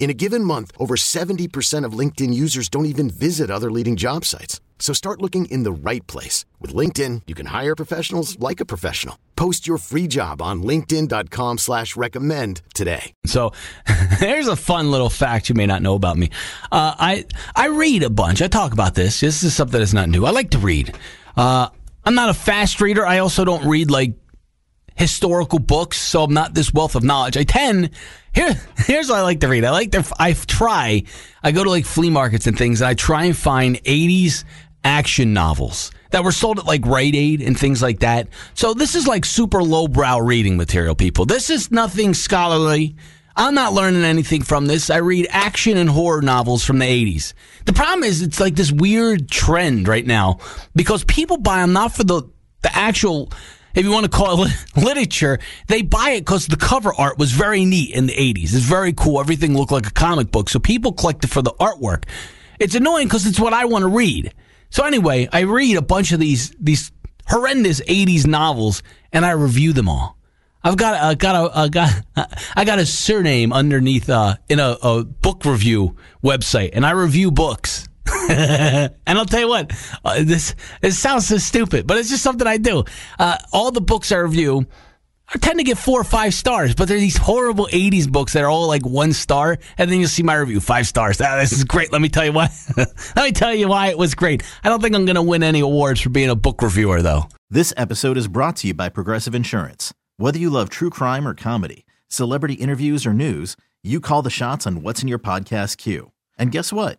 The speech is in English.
In a given month, over 70% of LinkedIn users don't even visit other leading job sites. So start looking in the right place. With LinkedIn, you can hire professionals like a professional. Post your free job on linkedin.com slash recommend today. So there's a fun little fact you may not know about me. Uh, I, I read a bunch. I talk about this. This is something that's not new. I like to read. Uh, I'm not a fast reader. I also don't read like historical books, so I'm not this wealth of knowledge. I tend here. Here's what I like to read. I like to. I try. I go to like flea markets and things, and I try and find 80s action novels that were sold at like Rite Aid and things like that. So this is like super lowbrow reading material, people. This is nothing scholarly. I'm not learning anything from this. I read action and horror novels from the 80s. The problem is it's like this weird trend right now because people buy them not for the the actual if you want to call it literature, they buy it because the cover art was very neat in the 80s. It's very cool. Everything looked like a comic book. So people collect it for the artwork. It's annoying because it's what I want to read. So anyway, I read a bunch of these these horrendous '80s novels, and I review them all. I've got I got a got I got a surname underneath uh, in a, a book review website, and I review books. and I'll tell you what, uh, this this sounds so stupid, but it's just something I do. Uh, all the books I review I tend to get four or five stars, but there are these horrible 80s books that are all like one star, and then you'll see my review, five stars. Ah, this is great. Let me tell you why. Let me tell you why it was great. I don't think I'm going to win any awards for being a book reviewer, though. This episode is brought to you by Progressive Insurance. Whether you love true crime or comedy, celebrity interviews or news, you call the shots on what's in your podcast queue. And guess what?